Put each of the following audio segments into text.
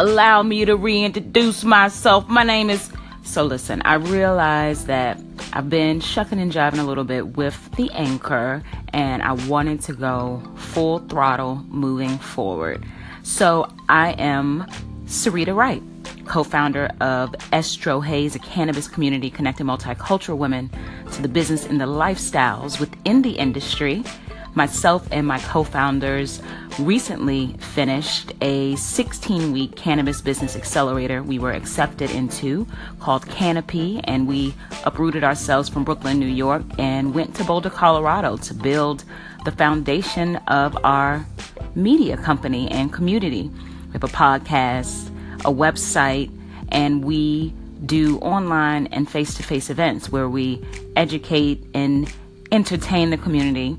allow me to reintroduce myself. My name is. So, listen, I realize that I've been shucking and jiving a little bit with the anchor, and I wanted to go full throttle moving forward. So, I am Sarita Wright, co founder of EstroHaze, a cannabis community connecting multicultural women to the business and the lifestyles within the industry myself and my co founders recently finished a 16 week cannabis business accelerator we were accepted into called Canopy, and we uprooted ourselves from Brooklyn, New York, and went to Boulder, Colorado to build the foundation of our media company and community. We have a podcast, a website, and we do online and face to face events where we educate and entertain the community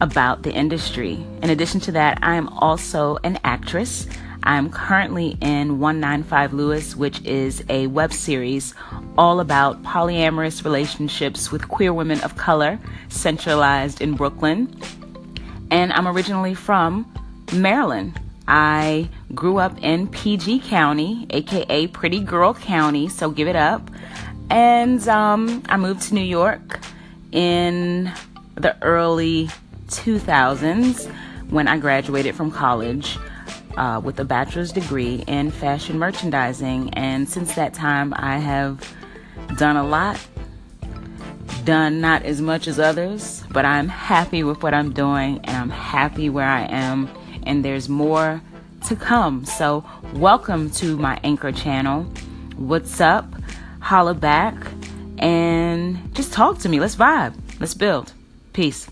about the industry. In addition to that, I am also an actress. I'm currently in 195 Lewis, which is a web series all about polyamorous relationships with queer women of color, centralized in Brooklyn. And I'm originally from Maryland. I grew up in PG County, aka Pretty Girl County, so give it up. And um, I moved to New York in the early 2000s when I graduated from college uh, with a bachelor's degree in fashion merchandising. And since that time, I have done a lot, done not as much as others, but I'm happy with what I'm doing and I'm happy where I am. And there's more to come. So, welcome to my Anchor channel. What's up? Holla back and just talk to me. Let's vibe. Let's build. Peace.